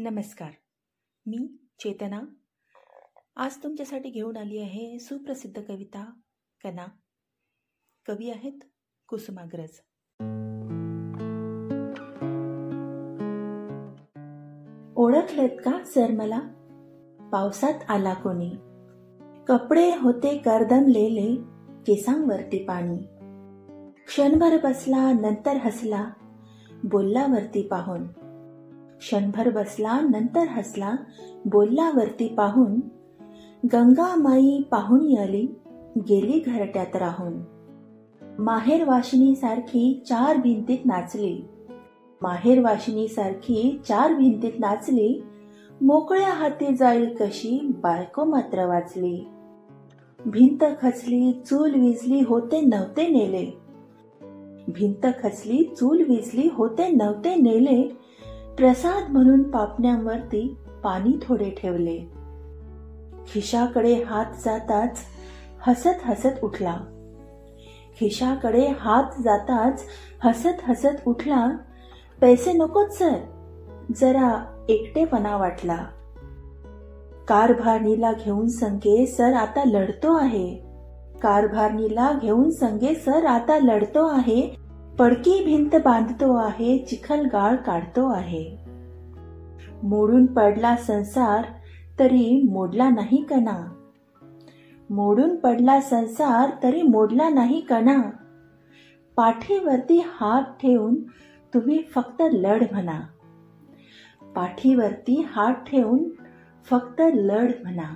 नमस्कार. मी चेतना. आज तुमच्यासाठी घेऊन आली आहे सुप्रसिद्ध कविता कना. कवी आहेत कुसुमाग्रज. ओळखलेत का सर मला? पावसात आला कोणी? कपडे होते करदमलेले केसांवरती पाणी. क्षणभर बसला नंतर हसला बोलल्यावरती पाहून. क्षणभर बसला नंतर हसला बोलल्यावरती पाहून गंगामाई पाहुणी आली गेली घरट्यात राहून. माहेर वाशिनी सारखी चार भिंतीत नाचली. माहेर वाशिनी सारखी चार भिंतीत नाचली मोकळ्या हाती जाईल कशी बायको मात्र वाचली. भिंत खचली चूल विजली होते नव्हते नेले. भिंत खचली चूल विजली होते नव्हते नेले प्रसाद म्हणून पापण्यांवरती पाणी थोडे ठेवले. खिशाकडे हात जाताच हसत हसत उठला. खिशाकडे हात जाताच हसत हसत उठला. पैसे नकोच सर. जरा एकटेपणा वाटला. कारभारणीला घेऊन संगे सर आता लढतो आहे. कारभारणीला घेऊन संगे सर आता लढतो आहे. पडकी भिंत बांधतो आहे चिखल गाळ काढतो आहे. मोडून पडला संसार तरी मोडला नाही कणा. मोडून पडला संसार तरी मोडला नाही कणा. पाठीवरती हात ठेवून तुम्ही फक्त लढ म्हणा. पाठीवरती हात ठेवून फक्त लढ म्हणा.